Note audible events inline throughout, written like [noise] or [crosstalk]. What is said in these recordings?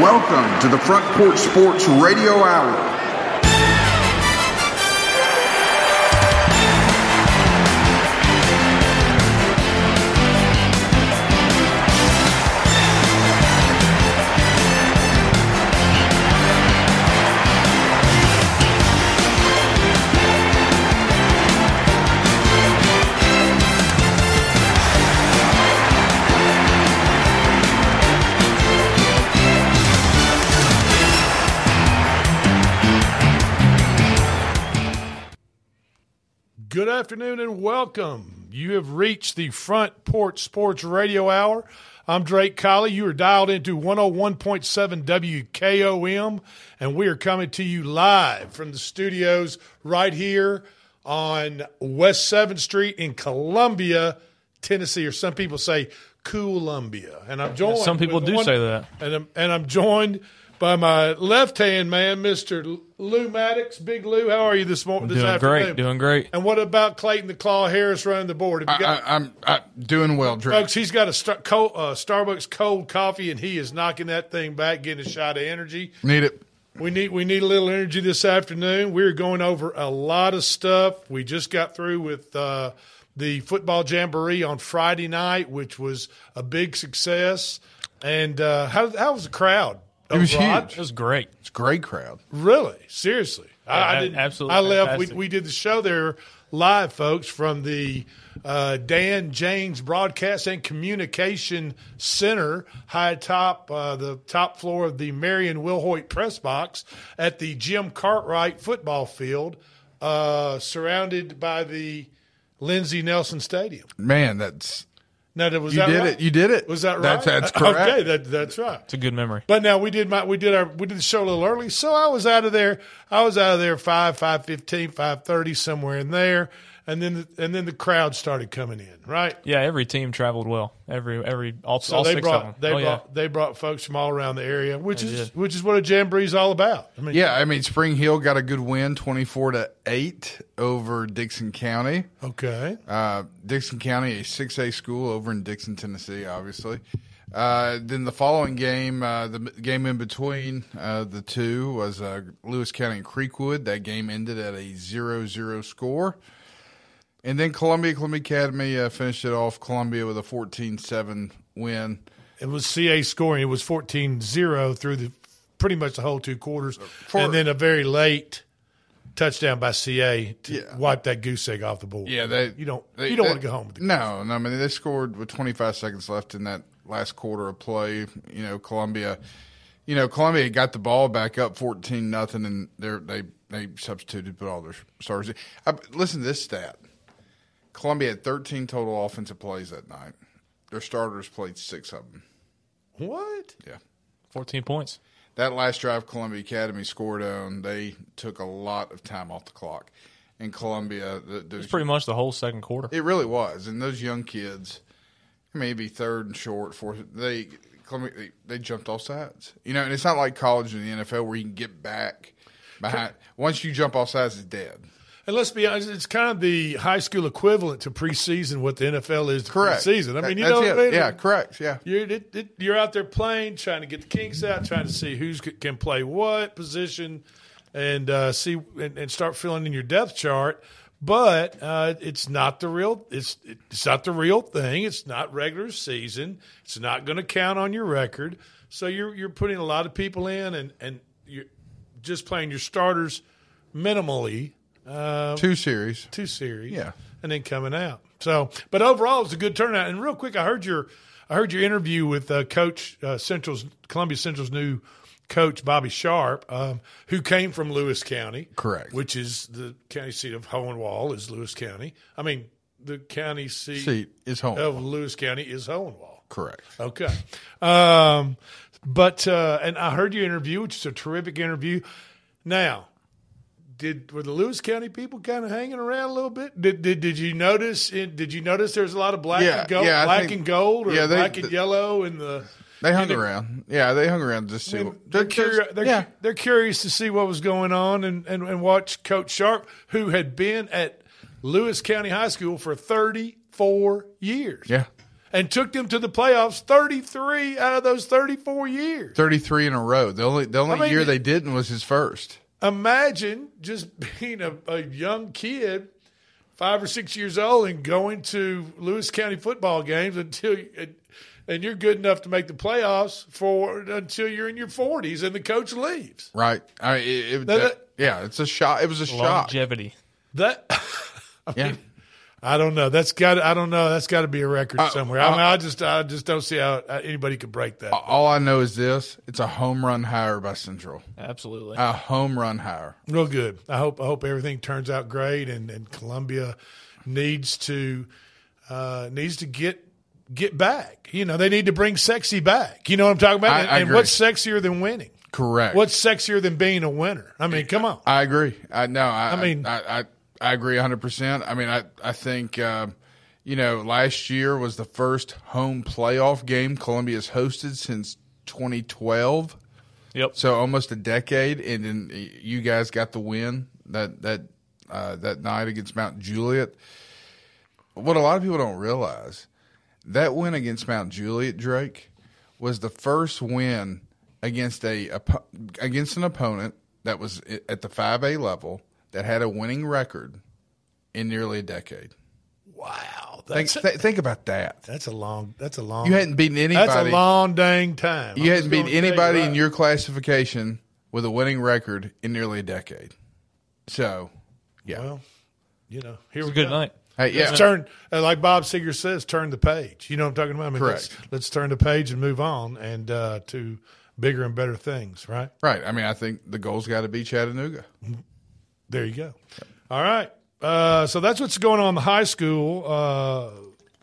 Welcome to the Front Porch Sports Radio Hour. Afternoon and welcome. You have reached the Front Porch Sports Radio Hour. I'm Drake Colley. You are dialed into 101.7 WKOM, and we are coming to you live from the studios right here on West 7th Street in Columbia, Tennessee, or some people say Columbia. And I'm joined. Some people do one- say that. And I'm, and I'm joined by my left hand man, Mr. Lou Maddox. Big Lou, how are you this morning? This Doing afternoon? great, doing great. And what about Clayton the Claw Harris running the board? Have you got, I, I'm I, doing well, Drake. folks, he's got a star, cold, uh, Starbucks cold coffee, and he is knocking that thing back, getting a shot of energy. Need it. We need we need a little energy this afternoon. We're going over a lot of stuff. We just got through with uh, the football jamboree on Friday night, which was a big success. And uh, how how was the crowd? It was overall? huge. It was great. It's a great crowd. Really? Seriously? I, I didn't. absolutely I left. We, fantastic. we did the show there live, folks, from the uh, Dan James Broadcast and Communication Center, high top, uh, the top floor of the Marion Wilhoit Press Box at the Jim Cartwright football field, uh, surrounded by the Lindsey Nelson Stadium. Man, that's Now, that- was you that did right? it. You did it. Was that right? That's [laughs] that's correct. Okay, that, that's right. It's a good memory. But now we did my we did our we did the show a little early, so I was out of there. I was out of there five five fifteen five thirty somewhere in there, and then the, and then the crowd started coming in. Right, Yeah, every team traveled well. Every every all, so all they six brought of them. they oh, yeah. brought they brought folks from all around the area, which They is did. which is what a jamboree is all about. I mean, Yeah, I mean Spring Hill got a good win, twenty four to eight over Dickson County. okay, Uh, Dickson County, a six A school over in Dickson, Tennessee, obviously. Uh, then the following game, uh, the game in between uh, the two was uh, Lewis County and Creekwood. That game ended at a 0-0 score. And then Columbia, Columbia Academy uh, finished it off. Columbia with a 14-7 win. it was CA scoring. It was 14-0 through the pretty much the whole two quarters, For- and then a very late touchdown by CA to Yeah. wipe that goose egg off the board. Yeah, they you don't they- you don't they- want to go home with the No, no. I mean, they scored with 25 seconds left in that last quarter of play. You know, Columbia. You know, Columbia got the ball back up 14 nothing, and they they they substituted, put all their stars. in. I, listen to this stat: Columbia had 13 total offensive plays that night. Their starters played six of them. what? Yeah. Fourteen points. That last drive Columbia Academy scored on, they took a lot of time off the clock. In Columbia, the, the, It's pretty much the whole second quarter. It really was, and those young kids, maybe third and short, fourth, they they, they jumped off sides. You know, and it's not like college and the NFL where you can get back behind. Once you jump off sides, it's dead. And let's be honest, it's kind of the high school equivalent to preseason, what the NFL is to Correct. preseason. I mean, you That's know, it. what I mean? yeah, correct, yeah. You're, it, it, you're out there playing, trying to get the kinks out, trying to see who can play what position, and uh, see and, and start filling in your depth chart. But uh, it's not the real. It's it's not the real thing. It's not regular season. It's not going to count on your record. So you're you're putting a lot of people in, and and you're just playing your starters minimally. Uh, Two series. two series, Yeah. and then coming out. So, but overall, it was a good turnout. And real quick, I heard your, I heard your interview with uh, Coach uh, Central's Columbia Central's new coach Bobby Sharp, um, who came from Lewis County, Correct. which is the county seat of Hohenwald, is Lewis County. I mean, the county seat, Seat is home. of Lewis County is Hohenwald. Correct. Okay. Um, but uh, and I heard your interview, which is a terrific interview. Now, did were the Lewis County people kind of hanging around a little bit? Did did, did you notice? Did you notice there's a lot of black Yeah, and gold, yeah, black think- and gold, or yeah, they- black and yellow in the? They hung around. Yeah, they hung around just to see. what, They're, curi- they're, yeah, they're curious to see what was going on and, and, and watch Coach Sharp, who had been at Lewis County High School for 34 years. yeah. and took them to the playoffs 33 out of those 34 years. 33 in a row. The only the only I mean, year they didn't was his first. Imagine just [laughs] being a, a young kid, five or six years old, and going to Lewis County football games until and, and you're good enough to make the playoffs for until you're in your 40s and the coach leaves. Right. I mean, it, it- that- that- yeah, it's a shot. It was a shock. Longevity. That [laughs] Yeah. I don't know. That's got. I don't know. That's got to be a record Uh, somewhere. I mean, uh, I just, I just don't see how uh, anybody could break that. All I know is this: it's a home run hire by Central. Absolutely. A home run hire. Real good. I hope. I hope everything turns out great, and, and Columbia needs to uh, needs to get get back. You know, they need to bring sexy back. You know what I'm talking about? I- and, I and agree. what's sexier than winning? Correct. What's sexier than being a winner? I mean, come on. I agree. I no. I, I mean- I, I, agree 100. percent I mean, I I think uh, you know last year was the first home playoff game Columbia's hosted since 2012. Yep. So almost a decade, and then you guys got the win that that uh, that night against Mount Juliet. What a lot of people don't realize that win against Mount Juliet, Drake, was the first win against a against an opponent that was at the five A level that had a winning record in nearly a decade. Wow, Think, that's th- think about that. that's a long. That's a long. You hadn't beaten anybody. That's a long dang time. You I'm hadn't just beat gonna tell anybody you in your classification with a winning record in nearly a decade. So, yeah. Well, you know, here It's we a good go. night. hey, yeah. Let's turn, uh, like Bob Seger says, turn the page. You know what I'm talking about? I mean, Correct. Let's, let's turn the page and move on and uh, to bigger and better things, right? Right. I mean, I think the goal's got to be Chattanooga. There you go. All right. Uh, so that's what's going on in the high school. Uh,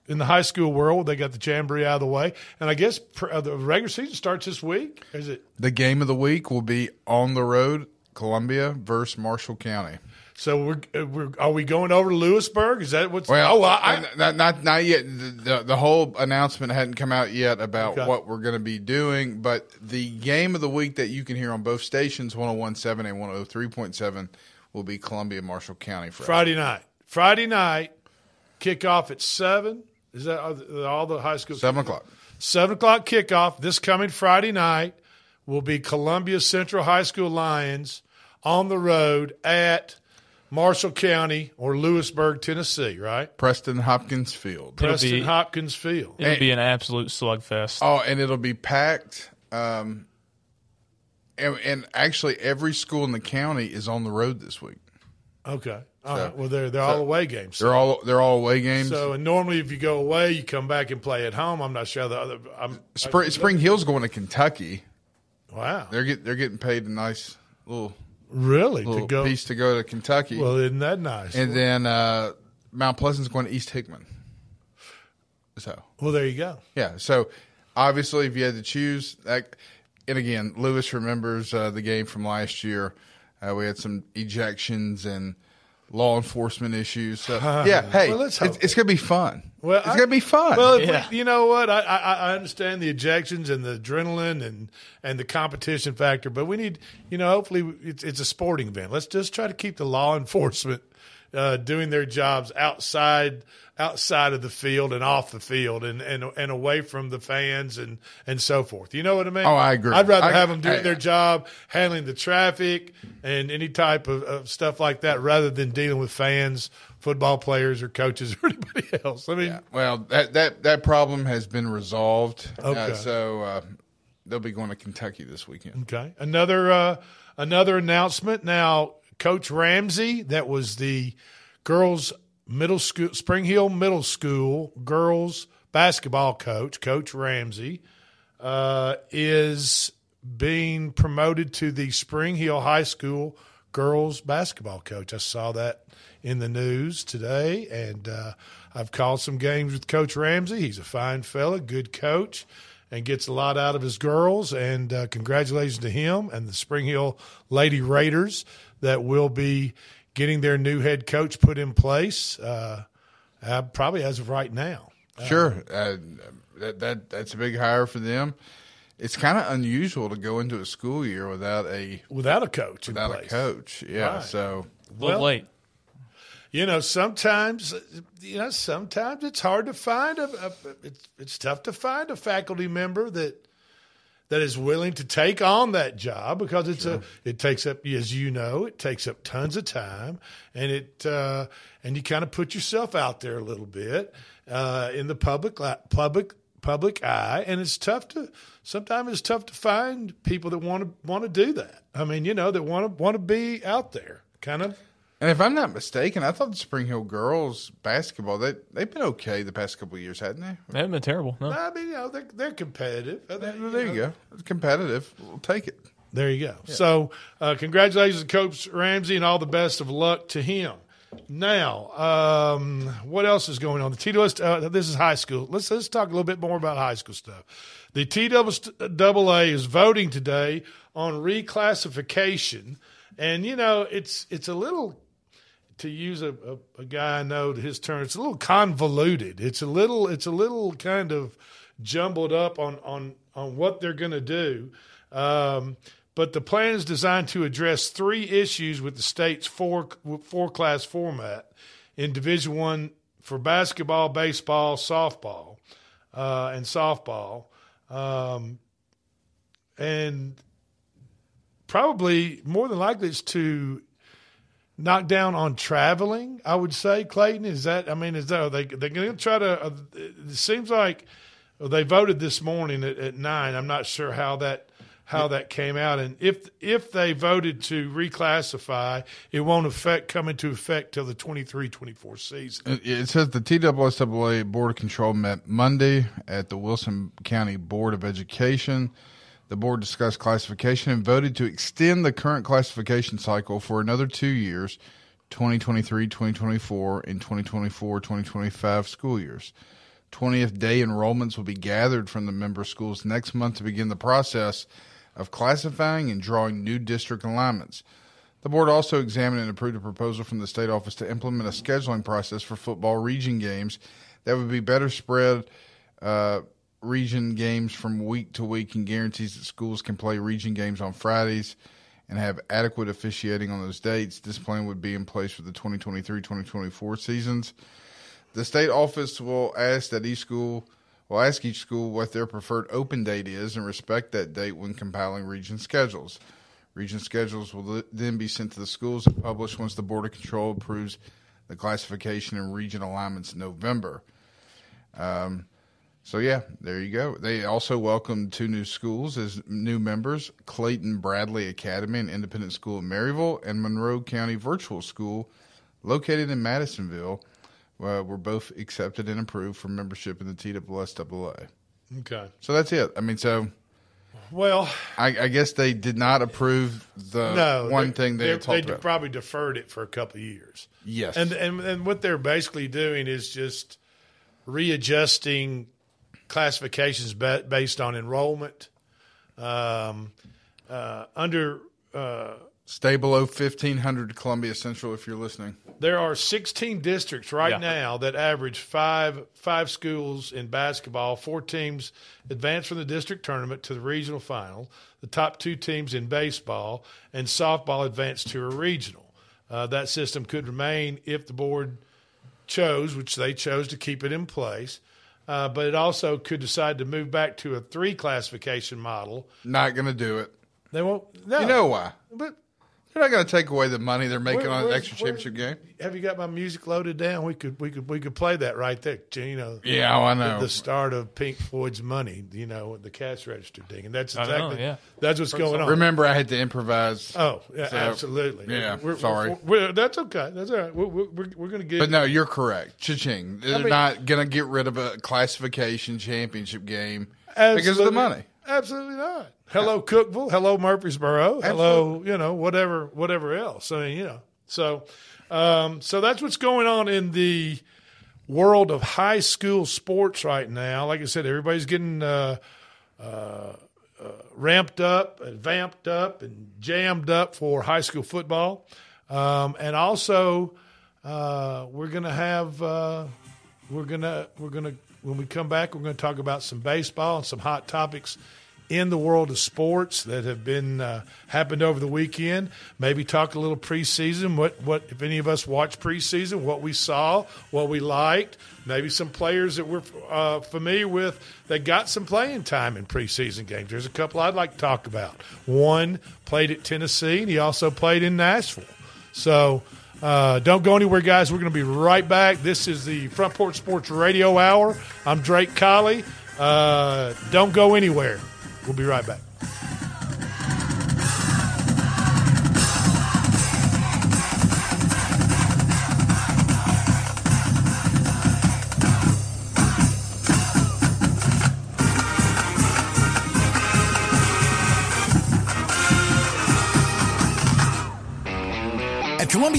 in the high school world, they got the jamboree out of the way, and I guess pr- uh, the regular season starts this week. Is it? The game of the week will be on the road, Columbia versus Marshall County. So we're, uh, we're are we going over to Lewisburg? Is that what's? Well, oh, I, I, not, not not yet. The, the, the whole announcement hadn't come out yet about Okay. what we're going to be doing, but the game of the week that you can hear on both stations, 101.7 and 103.7, will be Columbia Marshall County Friday. Friday night. Friday night, kickoff at seven. Is that all the high school? Seven o'clock. Seven o'clock kickoff this coming Friday night will be Columbia Central High School Lions on the road at Marshall County or Lewisburg, Tennessee. Right, Preston Hopkins Field. It'll Preston be- Hopkins Field. It'll be an absolute slugfest. Oh, and it'll be packed. Um, and, and actually, every school in the county is on the road this week. Okay, all So- right. Well, they're they're all away games. They're all they're all away games. So, and normally, if you go away, you come back and play at home. I'm not sure the other. I'm, Spring, Spring Hill's going to Kentucky. wow, They're get they're getting paid a nice little really to little go? piece to go to Kentucky, Well, isn't that nice? and then uh, Mount Pleasant's going to East Hickman. So well, there you go. yeah, so obviously, if you had to choose, that, and again, Lewis remembers uh, the game from last year. Uh, we had some ejections and law enforcement issues. So [laughs] yeah, hey, Well, let's it's, it's going to be fun. Well, it's going to be fun. Well, Yeah. we, you know what? I, I I understand the ejections and the adrenaline and and the competition factor, but we need, you know, hopefully it's, it's a sporting event. Let's just try to keep the law enforcement uh, doing their jobs outside outside of the field and off the field and, and and away from the fans and and so forth. You know what I mean? Oh, I agree. I'd rather I- have them doing I- their job, handling the traffic and any type of, of stuff like that, rather than dealing with fans, football players, or coaches [laughs] or anybody else. I mean. Well, that that that problem has been resolved. Okay. Uh, so uh, they'll be going to Kentucky this weekend. Okay. Another uh, another announcement. Now, Coach Ramsey, that was the girls middle school Spring Hill Middle School girls basketball coach, Coach Ramsey, uh, is being promoted to the Spring Hill High School girls basketball coach. I saw that in the news today, and uh, I've called some games with Coach Ramsey. He's a fine fella, good coach, and gets a lot out of his girls. And uh, congratulations to him and the Spring Hill Lady Raiders that will be getting their new head coach put in place, uh, uh, probably as of right now. Sure, uh, that that that's a big hire for them. It's kind of unusual to go into a school year without a Without a coach, in without a coach. Yeah, Right. so A well- late. you know, sometimes, you know, sometimes it's hard to find a, a it's it's tough to find a faculty member that that is willing to take on that job because it's a it takes up as you know it takes up tons of time. And it uh, and you kind of put yourself out there a little bit uh, in the public public public eye. And it's tough to sometimes it's tough to find people that want to want to do that. I mean you know that want to want to be out there kind of And if I'm not mistaken, I thought the Spring Hill girls basketball they they've been okay the past couple of years, hadn't they? They haven't been terrible. No. I mean you know they're they're competitive They- There you go. It's competitive. We'll take it. There you go. So, uh, congratulations to Coach Ramsey and all the best of luck to him. Now, um, what else is going on? The TWS, uh, this is high school. Let's let's talk a little bit more about high school stuff. The TWA is voting today on reclassification, and you know it's it's a little to use a, a, a guy I know his term, it's a little convoluted. It's a little it's a little kind of jumbled up on on on what they're going to do. Um, but the plan is designed to address three issues with the state's four four class format in Division One for basketball, baseball, softball, uh, and softball, um, and probably more than likely it's to knock down on traveling. I would say Clayton is that. I mean, is that are they they're going to try to? Uh, it seems like they voted this morning at, at nine. I'm not sure how that how that came out, and if if they voted to reclassify, it won't affect come into effect till the 23-24 season. It it says the TSSAA Board of Control met Monday at the Wilson County Board of Education. The board discussed classification and voted to extend the current classification cycle for another two years 2023 2024 and 2024 2025 school years. 20th day enrollments will be gathered from the member schools next month to begin the process of classifying and drawing new district alignments. The board also examined and approved a proposal from the state office to implement a scheduling process for football region games that would be better spread uh, region games from week to week and guarantees that schools can play region games on Fridays and have adequate officiating on those dates. This plan would be in place for the 2023 2024 seasons. The state office will ask that each school will ask each school what their preferred open date is and respect that date when compiling region schedules. Region schedules will then be sent to the schools and published once the Board of Control approves the classification and region alignments in November. Um, so yeah, there you go. They also welcomed two new schools as new members: Clayton Bradley Academy, an independent school in Maryville, and Monroe County Virtual School, located in Madisonville. Uh, were both accepted and approved for membership in the TSSAA. Okay. So that's it. I mean, so Well, I, I guess they did not approve the no, one they- thing they they about. probably deferred it for a couple of years. yes, And, and and what they're basically doing is just readjusting classifications ba- based on enrollment. Um, uh, under uh, stay below fifteen hundred Columbia Central if you're listening. there are 16 districts right Yeah. now that average five five schools in basketball. Four teams advance from the district tournament to the regional final. The top two teams in baseball and softball advance to a regional. Uh, that system could remain if the board chose, which they chose to keep it in place. Uh, but it also could decide to move back to a three classification model. Not going to do it. They won't. No, You know why? But They're not going to take away the money they're making Where- on an where's- extra where- championship game. have you got my music loaded down? We could we could we could play that right there. You know. Yeah, oh, I know. the start of Pink Floyd's "Money," you know, the cash register thing, and that's I know, exactly yeah. that's what's going on. Remember, I had to improvise. Oh, yeah, So, absolutely. yeah, We're- sorry. we're- we're- that's okay. That's all right. We're, we're, we're, we're going to get. But no, you're correct. Cha-ching. They're mean- not going to get rid of a classification championship game because of the money. Absolutely not. Hello, Cookeville. Hello, Murfreesboro. Hello, you know, whatever, whatever else. I mean, you know, so, um, so that's what's going on in the world of high school sports right now. Like I said, everybody's getting uh, uh, uh, ramped up and vamped up and jammed up for high school football, um, and also uh, we're going to have uh, we're gonna we're gonna when we come back we're going to talk about some baseball and some hot topics in the world of sports that have been uh, happened over the weekend. Maybe talk a little preseason. What what if any of us watched preseason? What we saw, what we liked. Maybe some players that we're uh, familiar with that got some playing time in preseason games. There's a couple I'd like to talk about. One played at Tennessee, and he also played in Nashville. So. Uh, don't go anywhere, guys. We're going to be right back. This is the Front Porch Sports Radio Hour. I'm Drake Colley. Uh, don't go anywhere. We'll be right back.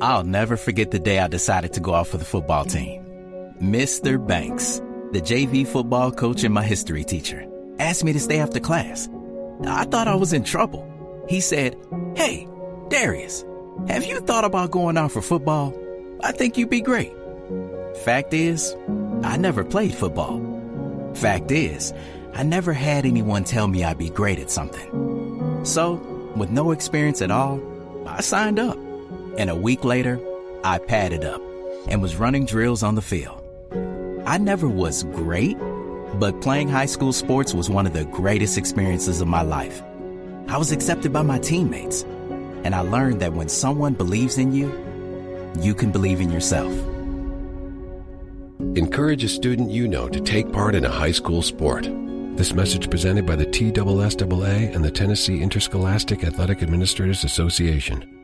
I'll never forget the day I decided to go out for the football team. Mr. Banks the JV football coach and my history teacher, asked me to stay after class. I thought I was in trouble. He said, Hey, Darius, have you thought about going out for football? I think you'd be great. Fact is, I never played football. Fact is, I never had anyone tell me I'd be great at something. So, with no experience at all, I signed up. And a week later, I padded up and was running drills on the field. I never was great, but playing high school sports was one of the greatest experiences of my life. I was accepted by my teammates, and I learned that when someone believes in you, you can believe in yourself. Encourage a student you know to take part in a high school sport. This message presented by the TSSAA and the Tennessee Interscholastic Athletic Administrators Association.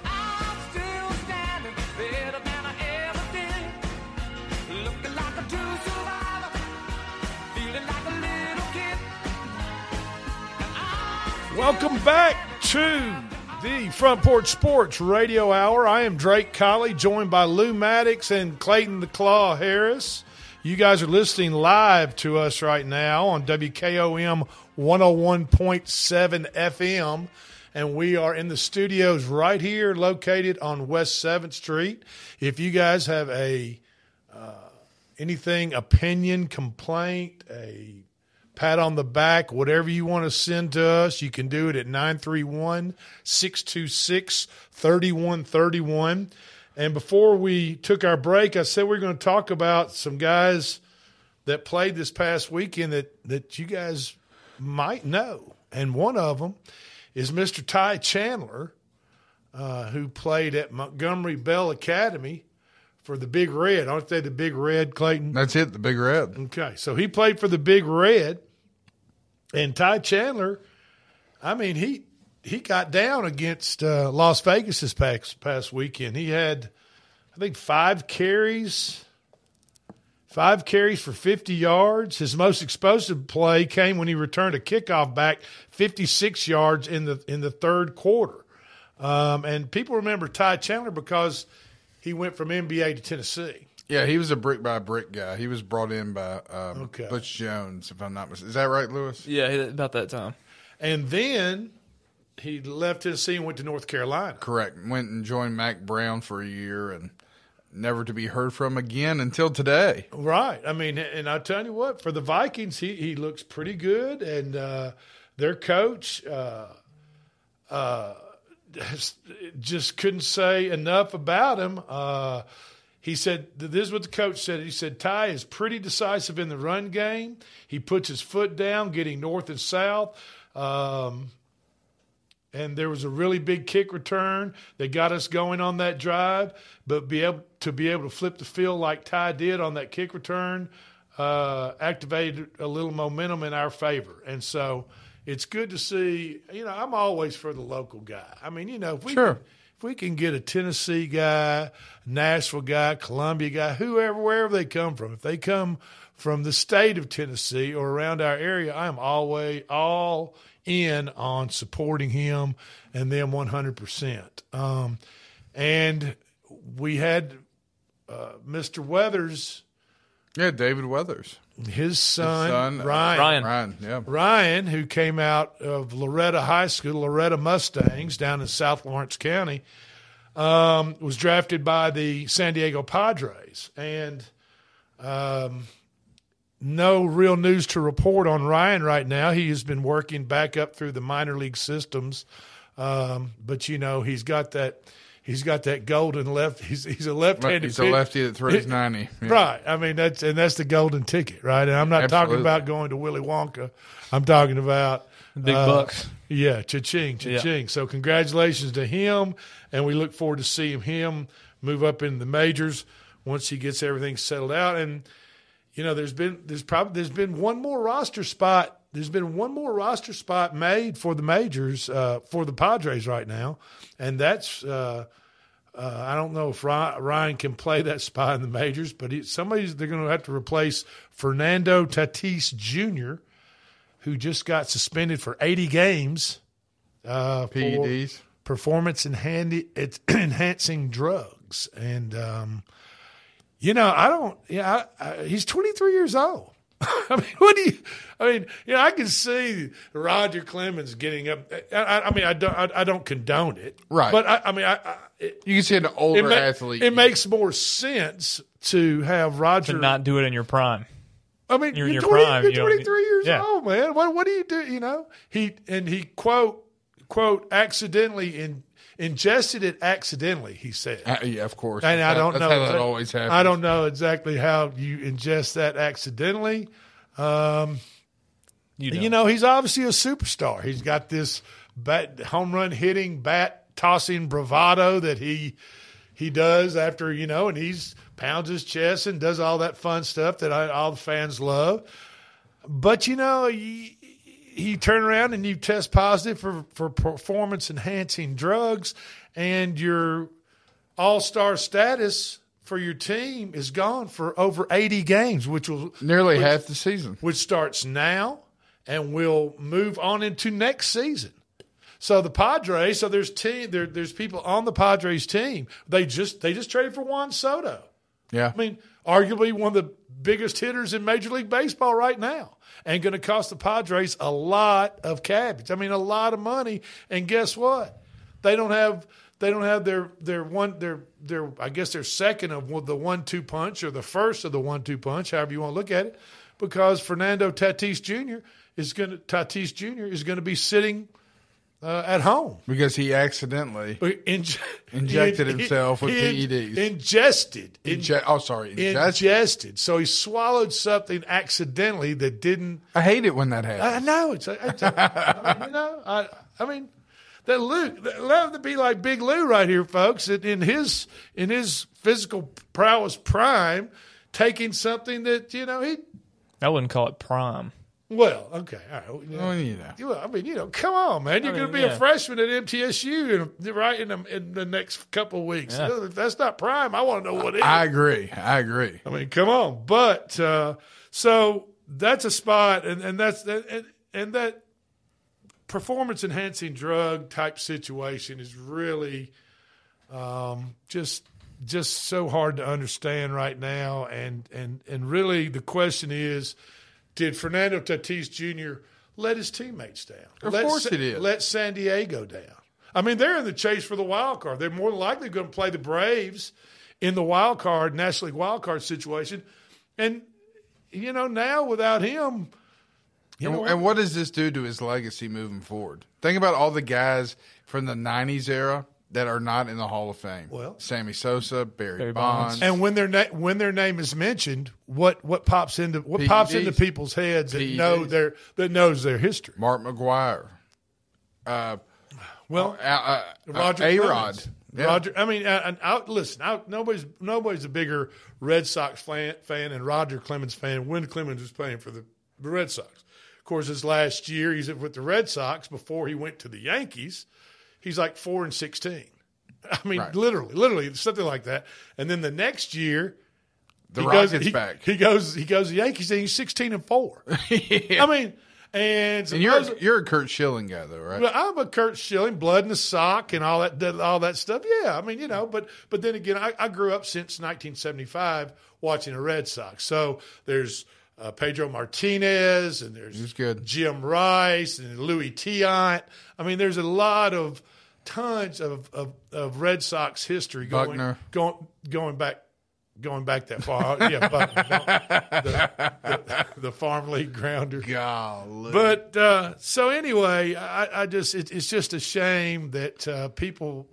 Welcome back to the Front Porch Sports Radio Hour. I am Drake Colley, joined by Lou Maddox and Clayton the Claw Harris. You guys are listening live to us right now on WKOM 101.7 FM, and we are in the studios right here, located on West 7th Street. If you guys have a uh, anything, opinion, complaint, a pat on the back, whatever you want to send to us, you can do it at 931 626 3131. And before we took our break, I said we are going to talk about some guys that played this past weekend that, that you guys might know. And one of them is Mr. Ty Chandler, uh, who played at Montgomery Bell Academy for the Big Red. Aren't they the Big Red, Clayton? That's it, the Big Red. Okay, so he played for the Big Red, and Ty Chandler. I mean, he he got down against uh, Las Vegas this past past weekend. He had, I think, five carries, five carries for fifty yards. His most explosive play came when he returned a kickoff back fifty six yards in the in the third quarter. Um, and people remember Ty Chandler because he went from MBA to Tennessee. Yeah, he was a brick by brick guy. He was brought in by um, Okay. Butch Jones, if I'm not mistaken. Is that right, Lewis? Yeah, about that time. And then he left Tennessee and went to North Carolina. Correct. Went and joined Mack Brown for a year and never to be heard from again until today. Right. I mean, and I tell you what, for the Vikings, he he looks pretty good, and uh, their coach uh, uh, [laughs] just couldn't say enough about him. Uh, he said, "This is what the coach said." He said, "Ty is pretty decisive in the run game. He puts his foot down, getting north and south." Um, and there was a really big kick return that got us going on that drive. But be able to be able to flip the field like Ty did on that kick return uh, activated a little momentum in our favor, and so it's good to see. You know, I'm always for the local guy. I mean, you know, if we Sure. If we can get a Tennessee guy, Nashville guy, Columbia guy, whoever, wherever they come from, if they come from the state of Tennessee or around our area, I am always all in on supporting him and them 100%. Um, and we had uh, Mr. Weathers. Yeah, David Weathers. His son, son, uh, Ryan. Ryan. Ryan, yeah. Ryan, who came out of Loretto High School, Loretto Mustangs, down in South Lawrence County, um, was drafted by the San Diego Padres. And um, no real news to report on Ryan right now. He has been working back up through the minor league systems, um, but you know he's got that. He's got that golden left. He's he's a left-handed. He's a lefty that throws 90. Yeah. Right. I mean that's and that's the golden ticket, right? And I'm not talking about going to Willy Wonka. I'm talking about Big uh, bucks. Yeah, cha-ching, cha-ching. So congratulations to him, and we look forward to seeing him move up in the majors once he gets everything settled out. And you know, there's been there's probably there's been one more roster spot. There's been one more roster spot made for the majors uh, for the Padres right now, and that's uh, uh, I don't know if Ryan, can play that spot in the majors, but he, somebody's they're going to have to replace Fernando Tatis Jr., who just got suspended for 80 games. Uh, for PEDs. performance [clears throat] enhancing drugs, and um, you know I don't. Yeah, I, I, he's 23 years old. [laughs] I mean, what do you? I mean, you know, I can see Roger Clemens getting up. I, I, I mean, I don't, I, I don't condone it, Right. But I, I mean, I, I it, You can see an older it ma- athlete. It makes more sense to have Roger to not do it in your prime. I mean, You're you're, in your 20, prime, you're you 23 need- years yeah. old, man. What what do you do? You know, he and he quote quote accidentally in, ingested it accidentally. He said, Uh, yeah, of course. and I don't that's know. how that always happens. I don't know exactly how you ingest that accidentally. Um, You, you know, he's obviously a superstar. He's got this bat, home run hitting, bat tossing bravado that he he does after you know, and he's pounds his chest and does all that fun stuff that I, all the fans love. But you know, he, he turn around and you test positive for for performance enhancing drugs, and your all star status for your team is gone for over eighty games, which will Nearly which- half the season. which starts now and will move on into next season. So the Padres, so there's team there, there's people on the Padres team. They just they just traded for Juan Soto. Yeah. I mean, arguably one of the biggest hitters in Major League Baseball right now, and going to cost the Padres a lot of cabbage. I mean, a lot of money. And guess what? They don't have they don't have their their one their their I guess their second of the one two punch or the first of the one two punch, however you want to look at it, because Fernando Tatis Jr. is going to Tatis Jr. is going to be sitting uh, at home. Because he accidentally Inj- [laughs] Injected he- himself with he- PEDs. Ingested. Inje- oh, sorry. Ingested. Ingested. So he swallowed something accidentally that didn't. I hate it when that happens. I happens. know it's. it's I mean, you know, I, I mean, that Lou, that love to be like Big Lou right here, folks. In in his in his physical prowess prime, taking something that you know he. I wouldn't call it prime. Well, okay, all right. you know. Well, you know. You- I mean, you know, come on, man. You're I going to be yeah. a freshman at MTSU in, right in the, in the next couple of weeks. Yeah. If that's not prime, I want to know what is. I agree. I agree. I mean, come on. But uh, so that's a spot, and, and that's and, and that performance enhancing drug type situation is really um, just just so hard to understand right now, and and and really the question is, did Fernando Tatis Jr. let his teammates down? Of let course Sa- he did. Let San Diego down. I mean, they're in the chase for the wild card. They're more than likely going to play the Braves in the wild card, National League wild card situation. And, you know, now without him, you and, know, and what does this do to his legacy moving forward? Think about all the guys from the '90s era that are not in the Hall of Fame. Well- Sammy Sosa, Barry, Barry Bonds, Bonds. and when their na- when their name is mentioned, what what pops into what pops into people's heads that PEDs. know their that knows their history? Mark McGwire, uh, Well, uh, uh, Roger A Rod. Clemens. Roger, I mean, uh, and I, listen, I, nobody's nobody's a bigger Red Sox fan, fan and Roger Clemens fan when Clemens was playing for the, the Red Sox. Of course, his last year he's with the Red Sox before he went to the Yankees. He's like four and sixteen. [laughs] I mean, Right. literally, literally something like that. And then the next year, The he Rockets goes, he, back. He goes, he goes to the Yankees, and he's sixteen and four. [laughs] I mean, and, And you're supposedly- you're a Curt Schilling guy though, right? well, I'm a Curt Schilling, blood in the sock, and all that, that- all that stuff. Yeah, I mean, you know, but but then again, I, I grew up since 1975 watching the Red Sox. So there's uh, Pedro Martinez, and there's. Jim Rice, and Luis Tiant. I mean, there's a lot of tons of of, of Red Sox history going Buckner. going going back. Going back that far, yeah, Buckner, the, the, the farm league grounder. Golly. But uh, so anyway, I, I just it, it's just a shame that uh, people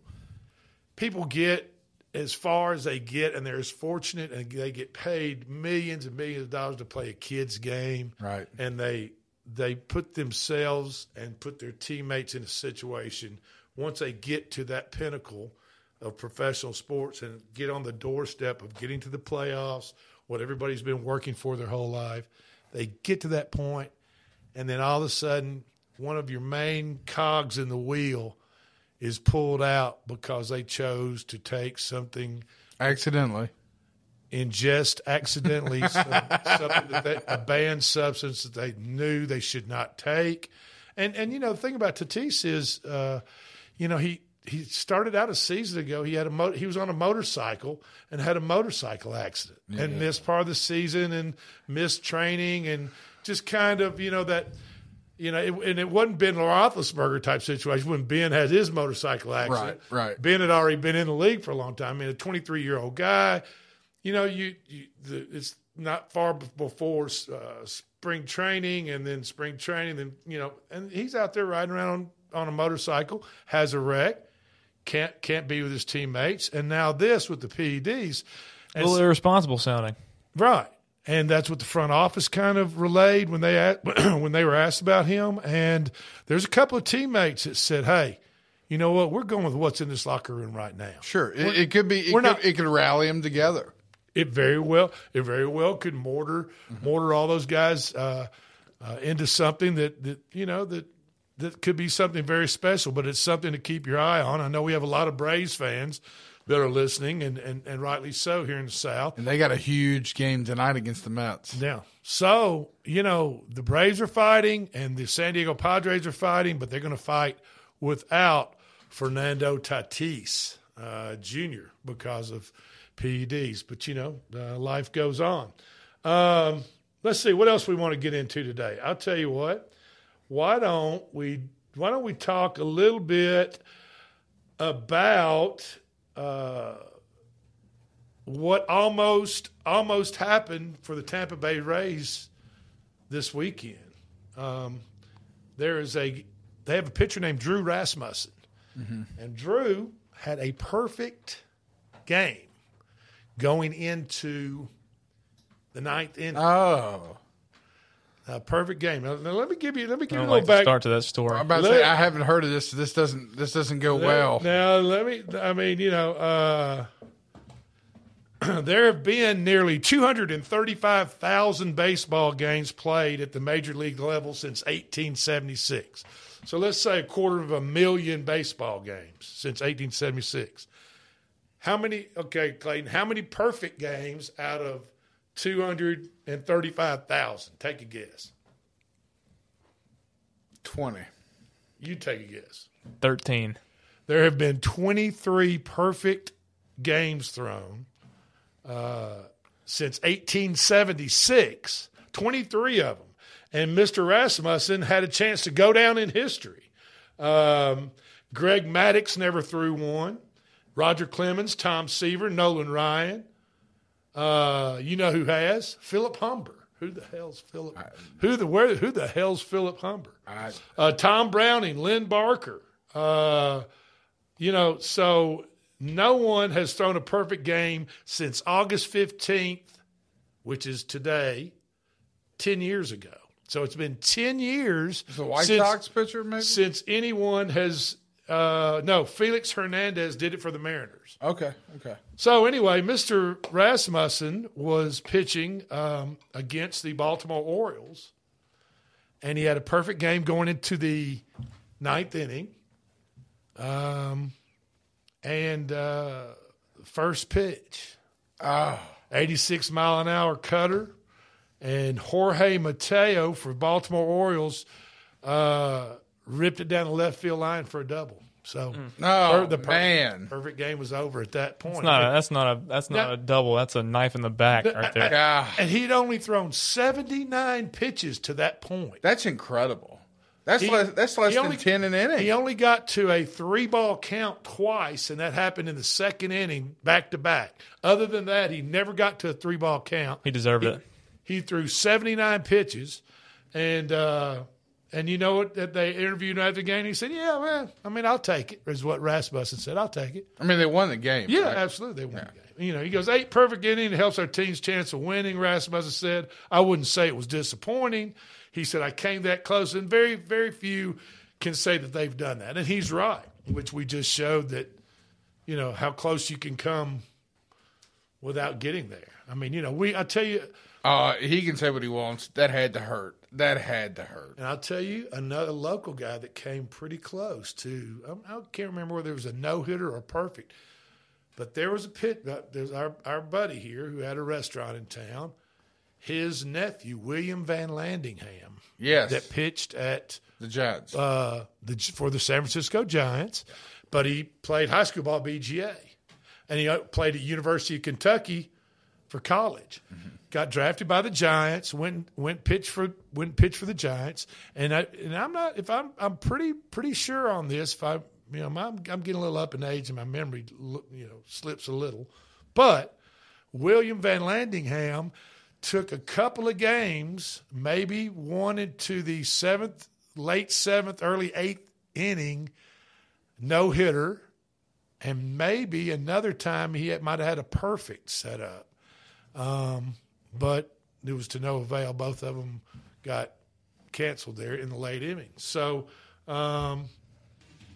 people get as far as they get, and they're as fortunate, and they get paid millions and millions of dollars to play a kid's game, Right. And they they put themselves and put their teammates in a situation once they get to that pinnacle of professional sports and get on the doorstep of getting to the playoffs what everybody's been working for their whole life. They get to that point, and then all of a sudden, one of your main cogs in the wheel is pulled out because they chose to take something accidentally ingest accidentally [laughs] some, something that they, a banned substance that they knew they should not take. And and you know the thing about Tatis is, uh, you know he he started out a season ago. He had a mo- he was on a motorcycle and had a motorcycle accident Yeah. and missed part of the season and missed training and just kind of you know that. You know, it, and it wasn't Ben Roethlisberger type situation when Ben had his motorcycle accident. Right, right. Ben had already been in the league for a long time. I mean, a 23 year old guy. You know, you, you the, it's not far before uh, spring training, and then spring training, then you know, and he's out there riding around on, on a motorcycle, has a wreck, can't can't be with his teammates, and now this with the PEDs. A little irresponsible sounding. Right. And that's what the front office kind of relayed when they [clears throat] when they were asked about him. And there's a couple of teammates that said, "Hey, you know what? We're going with what's in this locker room right now." Sure, it, it could be. It we're could, not- it could rally them together. It very well, it very well could mortar Mm-hmm. mortar all those guys uh, uh, into something that that you know that that could be something very special. But it's something to keep your eye on. I know we have a lot of Braves fans that are listening, and and, and rightly so here in the South. And they got a huge game tonight against the Mets. Yeah. So, you know, the Braves are fighting and the San Diego Padres are fighting, but they're going to fight without Fernando Tatis uh, Jr. because of PEDs. But, you know, uh, life goes on. Um, let's see what else we want to get into today. I'll tell you what. Why don't we why don't we talk a little bit about uh, what almost almost happened for the Tampa Bay Rays this weekend. Um, there is a they have a pitcher named Drew Rasmussen, and Drew had a perfect game going into the ninth inning. Oh, a perfect game. Now, now let me give you let me I give you a don't little like the back. start to that story. I'm about to say I haven't heard of this. This doesn't. This doesn't go Let- well. Now, let me, I mean, you know, uh, [clears throat] there have been nearly 235,000 baseball games played at the major league level since 1876. So let's say a quarter of a million baseball games since 1876. How many, okay, Clayton, how many perfect games out of 235,000? Take a guess. Twenty. You take a guess. 13. There have been 23 perfect games thrown uh, since 1876, 23 of them. And Mr. Rasmussen had a chance to go down in history. Um, Greg Maddux never threw one. Roger Clemens, Tom Seaver, Nolan Ryan. Uh, you know who has? Philip Humber. Who the hell's Philip? Who the where? Who the hell's Philip Humber? uh, Tom Browning, Len Barker. Uh, you know, so no one has thrown a perfect game since August 15th, which is today, 10 years ago. So it's been 10 years. The White since, Sox pitcher, maybe. Since anyone has, uh, no, Felix Hernandez did it for the Mariners. Okay. Okay. So anyway, Mr. Rasmussen was pitching um, against the Baltimore Orioles, and he had a perfect game going into the ninth inning. Um, and uh, first pitch, oh. 86 mile an hour cutter, and Jorge Mateo for Baltimore Orioles uh, ripped it down the left field line for a double. So, no, the per- man. perfect game was over at that point. That's not a, that's not a that's not Now- a double. That's a knife in the back right there. And he'd only thrown 79 pitches to that point. That's incredible. That's He- less. That's less than only- ten an inning. He only got to a three ball count twice, and that happened in the second inning back to back. Other than that, he never got to a three ball count. He deserved it. He threw 79 pitches, and uh, and you know what? That they interviewed him after the game. He said, "Yeah, man. I mean, I'll take it." Is what Rasmussen said. I'll take it. I mean, they won the game. Yeah, right? absolutely. They won the game. You know, he goes eight perfect inning. It helps our team's chance of winning. Rasmussen said, "I wouldn't say it was disappointing." He said, "I came that close, and very, very few can say that they've done that." And he's right, which we just showed that, you know, how close you can come without getting there. I mean, you know, we I tell you, Uh, he can say what he wants. That had to hurt. That had to hurt. and I'll tell you another local guy that came pretty close to. um, I, can't remember whether it was a no hitter or perfect, but there was a pit. There's our our buddy here who had a restaurant in town. His nephew William Van Landingham, Yes. that pitched at The Giants. uh, the for the San Francisco Giants, but he played high school ball BGA, and he uh, played at University of Kentucky for college. Got drafted by the Giants. Went went pitch for went pitch for the Giants, and I and I'm not if I'm I'm pretty pretty sure on this. If I you know I'm I'm getting a little up in age and my memory you know slips a little, but William Van Landingham took a couple of games, maybe one into the seventh, late seventh, early eighth inning, no hitter, and maybe another time he might have had a perfect setup. Um, but it was to no avail. Both of them got canceled there in the late innings. So, um,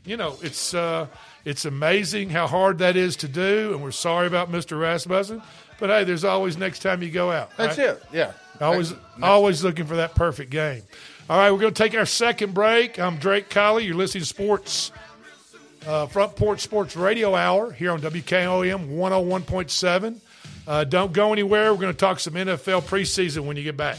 you know, it's uh, it's amazing how hard that is to do, and we're sorry about Mr. Rasmussen. But hey, there's always next time you go out. That's right? it. Yeah. Always, Next- always looking for that perfect game. All right, we're going to take our second break. I'm Drake Colley. You're listening to Sports uh, Front Porch Sports Radio Hour here on WKOM 101.7. Uh, don't go anywhere. We're going to talk some NFL preseason when you get back.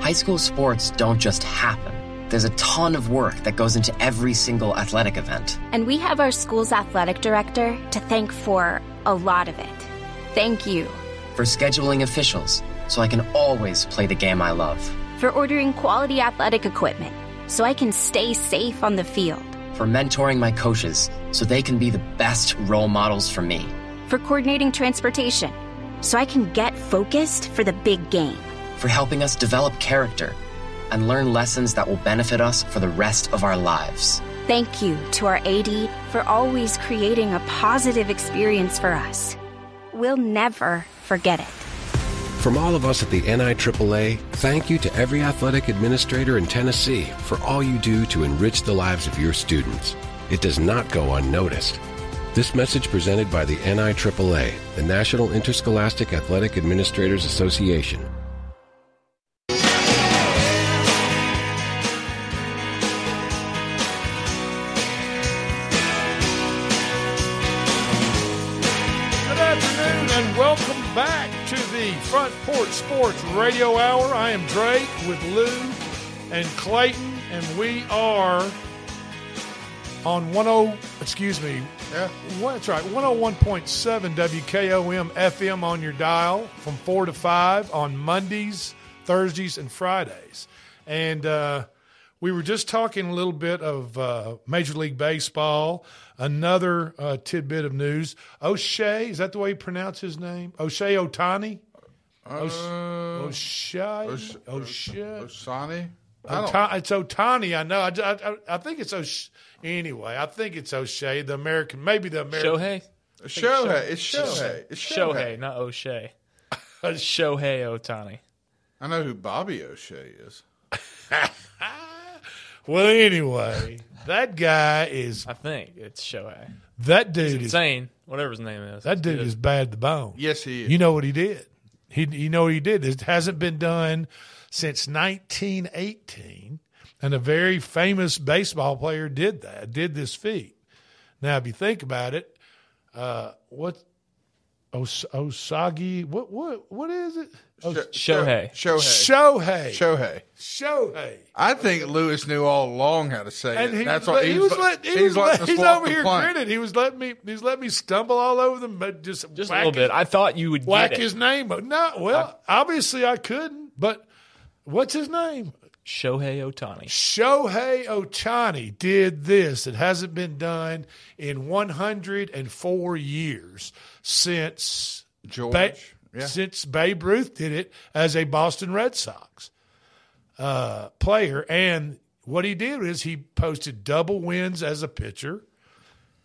High school sports don't just happen. There's a ton of work that goes into every single athletic event. And we have our school's athletic director to thank for a lot of it. Thank you. For scheduling officials, so I can always play the game I love. For ordering quality athletic equipment, so I can stay safe on the field. For mentoring my coaches, so they can be the best role models for me. For coordinating transportation, so I can get focused for the big game. For helping us develop character and learn lessons that will benefit us for the rest of our lives. Thank you to our AD for always creating a positive experience for us. We'll never forget it. From all of us at the NIAAA, thank you to every athletic administrator in Tennessee for all you do to enrich the lives of your students. It does not go unnoticed. This message presented by the NIAAA, the National Interscholastic Athletic Administrators Association. Porch Sports Radio Hour. I am Drake with Lou and Clayton, and we are on 10, excuse me, yeah. that's right, 101.7 WKOM FM on your dial from 4 to 5 on Mondays, Thursdays, and Fridays. And uh, we were just talking a little bit of uh, Major League Baseball. Another uh, tidbit of news: O'Shea is that the way you pronounce his name? O'Shea Ohtani. Uh, O'Shea. Osh- O'Shea. Osani? I don't- Ota- it's Ohtani. I know. I, I, I think it's O'Shea. Anyway, I think it's O'Shea, the American, maybe the American. Shohei? Shohei. It's Shohei. It's Shohei, Shohei. not O'Shea. [laughs] Shohei Ohtani. I know who Bobby O'Shea is. [laughs] Well, anyway, that guy is. I think it's Shohei. That He's dude is insane. Whatever his name is. That dude good. is bad to bone. Yes, he is. You know what he did? He, you know he did? It hasn't been done since 1918, and a very famous baseball player did that. Did this feat. Now, if you think about it, uh, what Os- Osagi? What what what is it? Oh, Os- Shohei. Shohei. Shohei. Shohei. Shohei. I think Lewis knew all along how to say And it. he, That's why he, he's, was let- he he's was let, he's over here grinning. He was letting me he's letting me stumble all over them, but just Just a little bit. I thought you would whack get it. his name. No, well, obviously I couldn't. But what's his name? Shohei Ohtani. Shohei Ohtani did this. It hasn't been done in 104 years since George, Ba- yeah. since Babe Ruth did it as a Boston Red Sox uh, player. And what he did is he posted double wins as a pitcher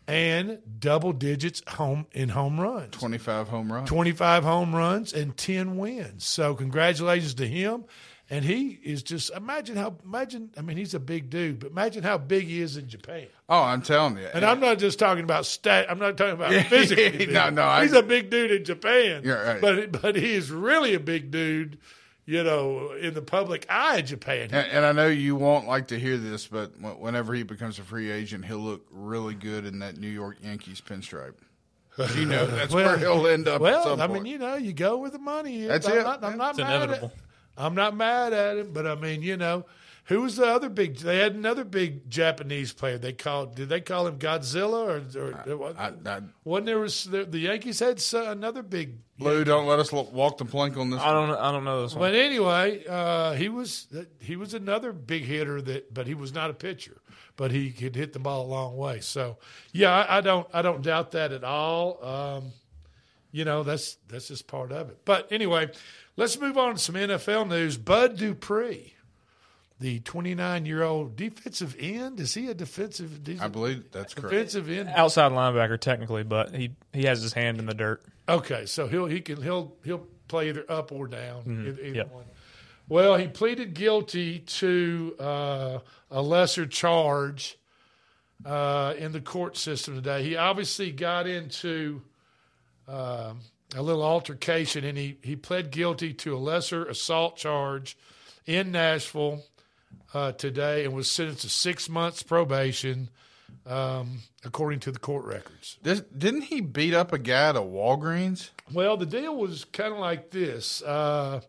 and double digits home in home runs. 25 home runs. 25 home runs and 10 wins. So congratulations to him. And he is just imagine how imagine I mean he's a big dude, but imagine how big he is in Japan. Oh, I'm telling you. And I'm not just talking about stat. I'm not talking about [laughs] Yeah, physically. [laughs] no, no, he's a big dude in Japan. You're right. But but he is really a big dude, you know, in the public eye of Japan. And, and I know you won't like to hear this, but whenever he becomes a free agent, he'll look really good in that New York Yankees pinstripe. You know, [laughs] that's Well, where he'll end up. Well, at some I point. mean, you know, you go where the money is. That's I'm it. Not, I'm not It's mad inevitable. At, I'm not mad at him, but I mean, you know, who was the other big? They had another big Japanese player. They called. Did they call him Godzilla or? or I, I, wasn't there was the, the Yankees had so- another big. Lou, don't let us walk the plank on this. I don't. I don't know this one. But anyway, uh, he was he was another big hitter that, but he was not a pitcher. But he could hit the ball a long way. So yeah, I, I don't I don't doubt that at all. Um, you know that's that's just part of it. But anyway, let's move on to some NFL news. Bud Dupree, the 29 year old defensive end, is he a defensive? I believe that's correct. defensive end. Outside linebacker, technically, but he he has his hand in the dirt. Okay, so he'll he can he'll he'll play either up or down, Mhm, either, either yep. one. Well, he pleaded guilty to uh, a lesser charge uh, in the court system today. He obviously got into uh, a little altercation and he, he pled guilty to a lesser assault charge in Nashville uh, today and was sentenced to six months probation, um, according to the court records. This, didn't he beat up a guy at a Walgreens? Well, the deal was kind of like this. Uh,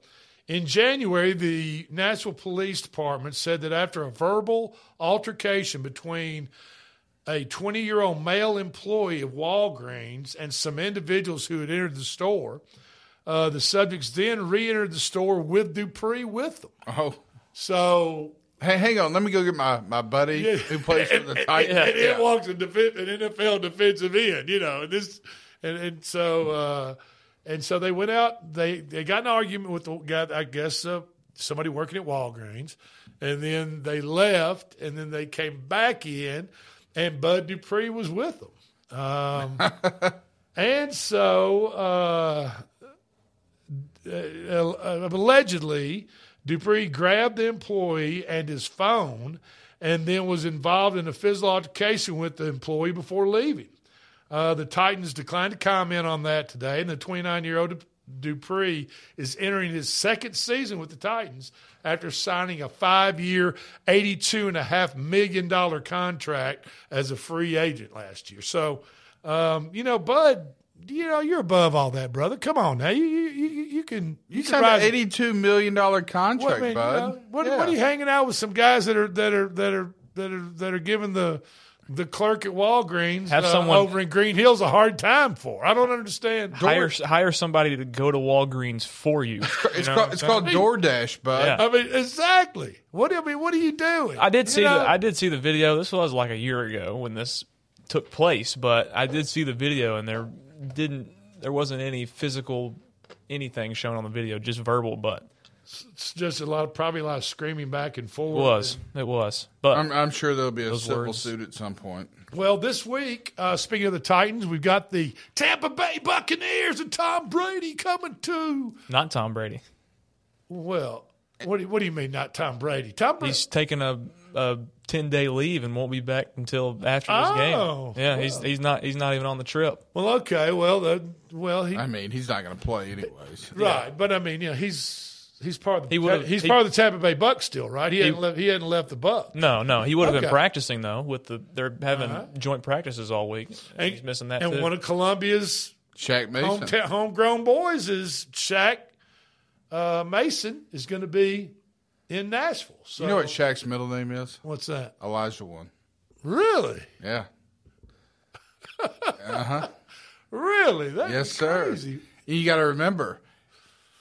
in January, the Nashville Police Department said that after a verbal altercation between a 20 year old male employee of Walgreens and some individuals who had entered the store, uh, the subjects then re entered the store with Dupree with them. Oh. So. Hey, hang on. Let me go get my, my buddy Yeah. who plays for the [laughs] And- Titans. And, Yeah. it walks an NFL defensive end, you know, and this, and, and so, uh, and so they went out. They they got an argument with the guy. I guess uh, somebody working at Walgreens, and then they left, and then they came back in, and Bud Dupree was with them. Um, [laughs] and so, uh, uh, allegedly, Dupree grabbed the employee and his phone and then was involved in a physical altercation with the employee before leaving. Uh, the Titans declined to comment on that today, and the 29 year old Dupree is entering his second season with the Titans after signing a five year, $82.5 million contract as a free agent last year. So, um, you know, Bud, you know, you're above all that, brother. Come on now. You, you, you, you can. You You can signed an eighty-two million dollar contract, what, I mean, you bud. know, what, Yeah. what are you hanging out with some guys that are that are that are that are that are giving the the clerk at Walgreens Have uh, someone- over in Green Hills a hard time for? I don't understand. Hire hire somebody to go to Walgreens for you. It's You know called what it's I'm called saying? DoorDash, bud. Yeah. I mean, exactly. What I mean, what are you doing? I did You see know? the I did see the video. This was like a year ago when this took place, but I did see the video and there didn't there wasn't any physical anything shown on the video, just verbal. But It's just a lot, of, probably a lot of screaming back and forth. it was it was. But I'm, I'm sure there'll be a Those civil words. suit at some point. Well, this week, uh, speaking of the Titans, we've got the Tampa Bay Buccaneers and Tom Brady coming to. not Tom Brady. Well, what do you, what do you mean, not Tom Brady? Tom Brady. He's taking a, a ten day leave and won't be back until after this Oh, game. Yeah, he's he's not he's not even on the trip. Well, okay. Well, uh, well, he I mean, he's not going to play anyways. right, but I mean, yeah, he's he's part of the He would've- he's he- part of the Tampa Bay Bucks still, right? He, He- hadn't left, he hadn't left the Bucks. No, no, he would have Okay. been practicing though. With the they're having Uh-huh. joint practices all week. And, he's missing that and too. one of Columbia's Shaq Mason. hometown, homegrown boys is Shaq uh, Mason is going to be in Nashville. So you know what Shaq's middle name is? What's that? Olajuwon. Really, Yeah. [laughs] uh huh. really? That's Yes, sir. crazy. You got to remember,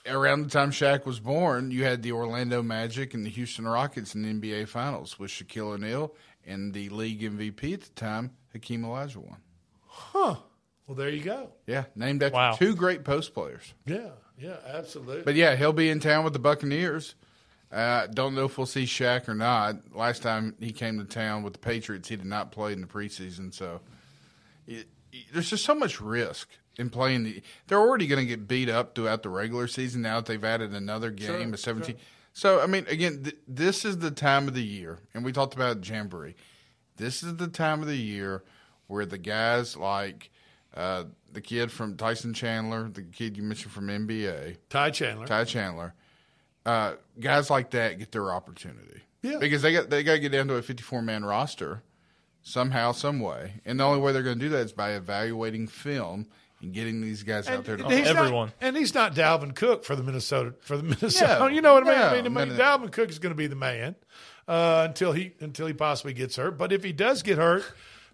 around the time Shaq was born, you had the Orlando Magic and the Houston Rockets in the NBA Finals with Shaquille O'Neal and the league MVP at the time, Hakeem Olajuwon. Huh? Well, there you go. Yeah, named after Wow. two great post players. Yeah, yeah, absolutely. But yeah, he'll be in town with the Buccaneers. Uh, don't know if we'll see Shaq or not. Last time he came to town with the Patriots, he did not play in the preseason. So it, it- there's just so much risk in playing. The, they're already going to get beat up throughout the regular season now that they've added another game, Sure, a 17. sure. So, I mean, again, th- this is the time of the year, and we talked about Jamboree. This is the time of the year where the guys like uh, the kid from Tyson Chandler, the kid you mentioned from NBA, Ty Chandler. Ty Chandler, uh, guys like that get their opportunity. Yeah. because they got they got to get down to a 54 man roster somehow, some way, and the only way they're going to do that is by evaluating film and getting these guys out there to And he's play. Not, and he's not Dalvin Cook for the Minnesota for the [laughs] Minnesota. No, you know what I mean? no, I mean, I mean, no, no. Dalvin Cook is going to be the man uh, until he until he possibly gets hurt. But if he does get hurt,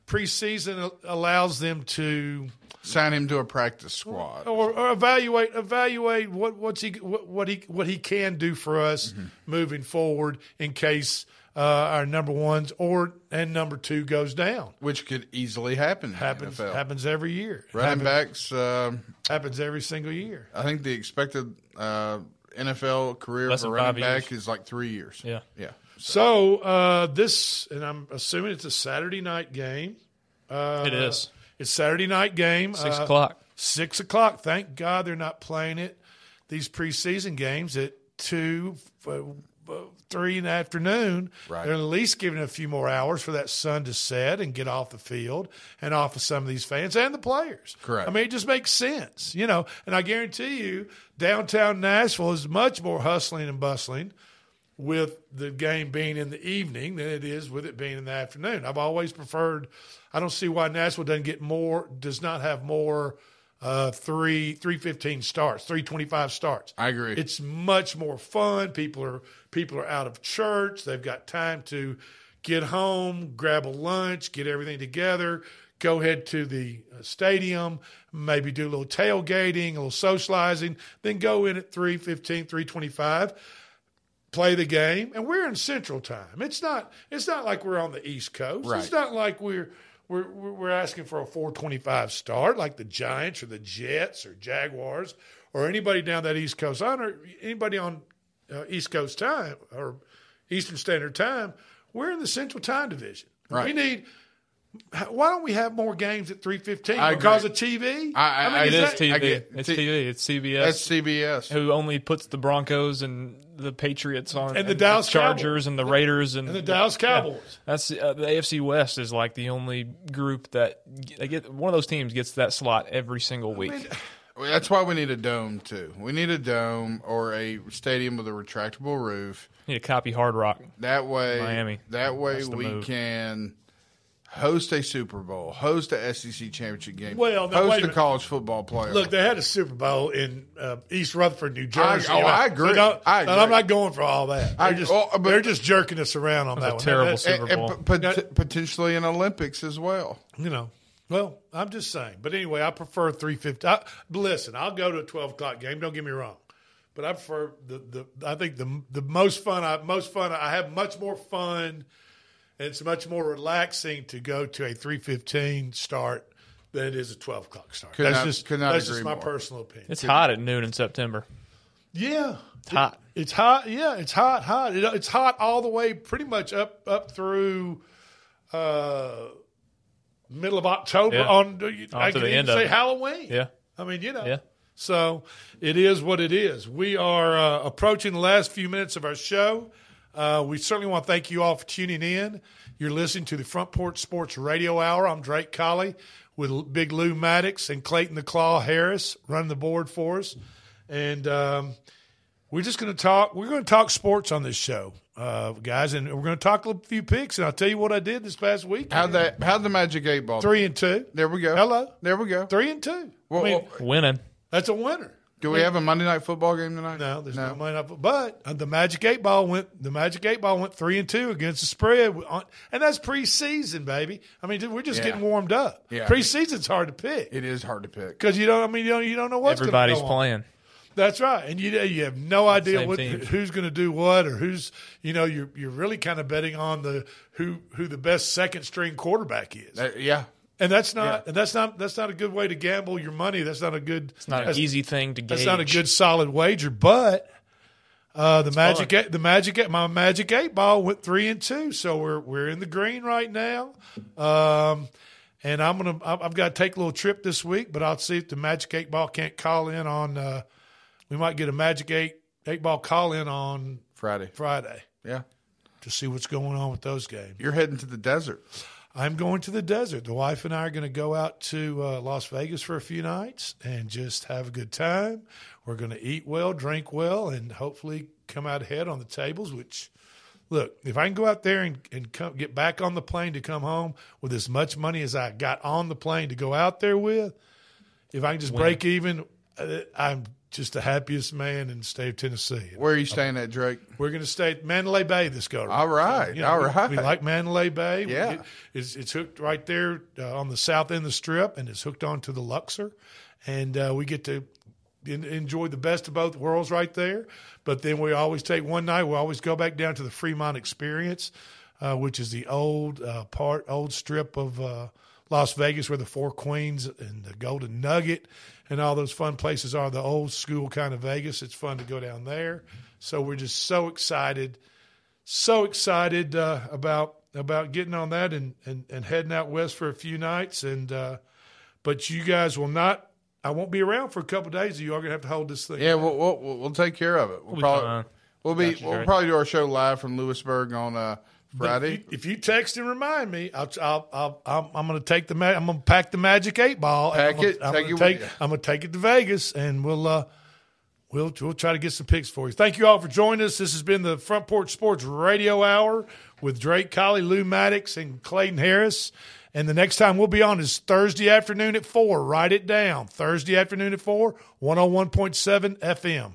preseason allows them to sign him to a practice squad. or, or evaluate evaluate what what's he what, what he what he can do for us Mm-hmm. moving forward in case uh, our number ones or and number two goes down. which could easily happen. In Happens the NFL. happens every year. Running happens, backs. Um, happens every single year. I think the expected uh, NFL career Less of a than running five back is like three years. Yeah. yeah. So uh, this, and I'm assuming it's a Saturday night game. Uh, It is. It's Saturday night game. Six Uh, o'clock. Six o'clock. Thank God they're not playing it. These preseason games at two, uh, three in the afternoon, Right. they're at least giving a few more hours for that sun to set and get off the field and off of some of these fans and the players. Correct. I mean, it just makes sense, you know. And I guarantee you, downtown Nashville is much more hustling and bustling with the game being in the evening than it is with it being in the afternoon. I've always preferred. I don't see why Nashville doesn't get more, does not have more uh, three three fifteen starts, three twenty five starts. I agree. It's much more fun. People are people are out of church. They've got time to get home, grab a lunch, get everything together, go head to the uh, stadium, maybe do a little tailgating, a little socializing, then go in at 315, 325 play the game, and we're in Central Time. It's not. It's not like we're on the East Coast. Right. It's not like we're we're we're asking for a 425 start like the Giants or the Jets or Jaguars or anybody down that East Coast. I don't anybody on uh, East Coast time or Eastern Standard Time. We're in the Central Time division. Right. We need. Why don't we have more games at 315 I because agree. of TV? I- I- mean, It is that- TV. I get- it's T- TV. It's CBS. That's CBS. who only puts the Broncos and the Patriots on, And the Dallas Chargers Cowboys. and the Raiders and, and the Dallas Cowboys. That's uh, the AFC West is like the only group that they get. One of those teams gets that slot every single week. Well, That's why we need a dome too. We need a dome or a stadium with a retractable roof. Need a copy Hard Rock. That way, Miami. That way That's the we move. can host a Super Bowl, host a SEC championship game, Well, now, host a a college football player. Look, they had a Super Bowl in uh, East Rutherford, New Jersey. oh, I agree. So don't- I and agree. I'm not going for all that. I- They're just, oh, but- they're just jerking us around on that a one. terrible That- Super and, Bowl. and pot- potentially an Olympics as well. you know, well, I'm just saying. But anyway, I prefer 350. I, listen, I'll go to a 12 o'clock game. Don't get me wrong. But I prefer the, the I think the the most fun I most fun I have much more fun and it's much more relaxing to go to a 315 start than it is a 12 o'clock start. Could that's not- just could not that's agree just my more. personal opinion. It's hot at noon in September. Yeah, It's hot. It's hot. Yeah, it's hot. Hot. It, it's hot all the way, pretty much up up through uh, middle of October. Yeah. On I On to can the even end of say it. Halloween. Yeah. I mean, you know. Yeah. So it is what it is. We are uh, approaching the last few minutes of our show. Uh, we certainly want to thank you all for tuning in. You're listening to the Front Porch Sports Radio Hour. I'm Drake Colley with Big Lou Maddox and Clayton the Claw Harris running the board for us. And um, we're just going to talk. We're going to talk sports on this show, uh, guys, and we're going to talk a few picks. And I'll tell you what I did this past week. How that? How the Magic Eight Ball? Three and two. There we go. Hello. There we go. Three and two. Well, I mean, Winning. that's a winner. Do we have a Monday night football game tonight? No, there's no, money enough. But uh, the Magic Eight Ball went. The Magic Eight Ball went three and two against the spread, and that's preseason, baby. I mean, we're just Yeah. getting warmed up. Yeah. Preseason's hard to pick It is hard to pick. because you don't. I mean, you don't. You don't know what's gonna Everybody's go on. playing. That's right, and you you have no idea Same what teams. who's going to do what or who's you know you're you're really kind of betting on the who who the best second string quarterback is, That- yeah. And that's not Yeah. and that's not that's not a good way to gamble your money. That's not a good. It's not an easy thing to gauge. That's not a good solid wager, but uh, the magic eight, the magic eight, my magic eight ball went three and two, so we're we're in the green right now. Um, and I'm gonna I've I've got to take a little trip this week, but I'll see if the magic eight ball can't call in on. Uh, we might get a magic eight eight ball call in on Friday. Friday Yeah. to see what's going on with those games. You're heading to the desert. I'm going to the desert. The wife and I are going to go out to uh, Las Vegas for a few nights and just have a good time. We're going to eat well, drink well, and hopefully come out ahead on the tables. Which, look, if I can go out there and, and come, get back on the plane to come home with as much money as I got on the plane to go out there with, if I can just Win. break even, uh, I'm just the happiest man in the state of Tennessee. Where are you staying at, Drake? We're going to stay at Mandalay Bay this go. All right, you know, all we- We, like Mandalay Bay. Yeah. get- it's, it's hooked right there uh, on the south end of the strip, and it's hooked onto the Luxor, and uh, we get to en- enjoy the best of both worlds right there. But then we always take one night. We always go back down to the Fremont Experience, uh, which is the old uh, part, old strip of uh, Las Vegas where the Four Queens and the Golden Nugget and all those fun places are. The old school kind of Vegas. It's fun to go down there. So we're just so excited so excited uh, about about getting on that and, and, and heading out west for a few nights and uh, but you guys will not I won't be around for a couple of days. You are gonna have to hold this thing. Yeah, we'll we'll, we'll, we'll take care of it. We'll, We'll probably fine. we'll be Got we'll Drake. probably do our show live from Lewisburg on uh, But Friday. If you, if you text and remind me, I'll, I'll, I'll, I'm, I'm going to take the ma- I'm going to pack the magic eight ball. and Pack I'm gonna, it, I'm take gonna it take. I'm going to take it to Vegas, and we'll uh, we'll we'll try to get some picks for you. Thank you all for joining us. This has been the Front Porch Sports Radio Hour with Drake Colley, Lou Maddox, and Clayton Harris. And the next time we'll be on is Thursday afternoon at four. Write it down. Thursday afternoon at four, 101.7 FM.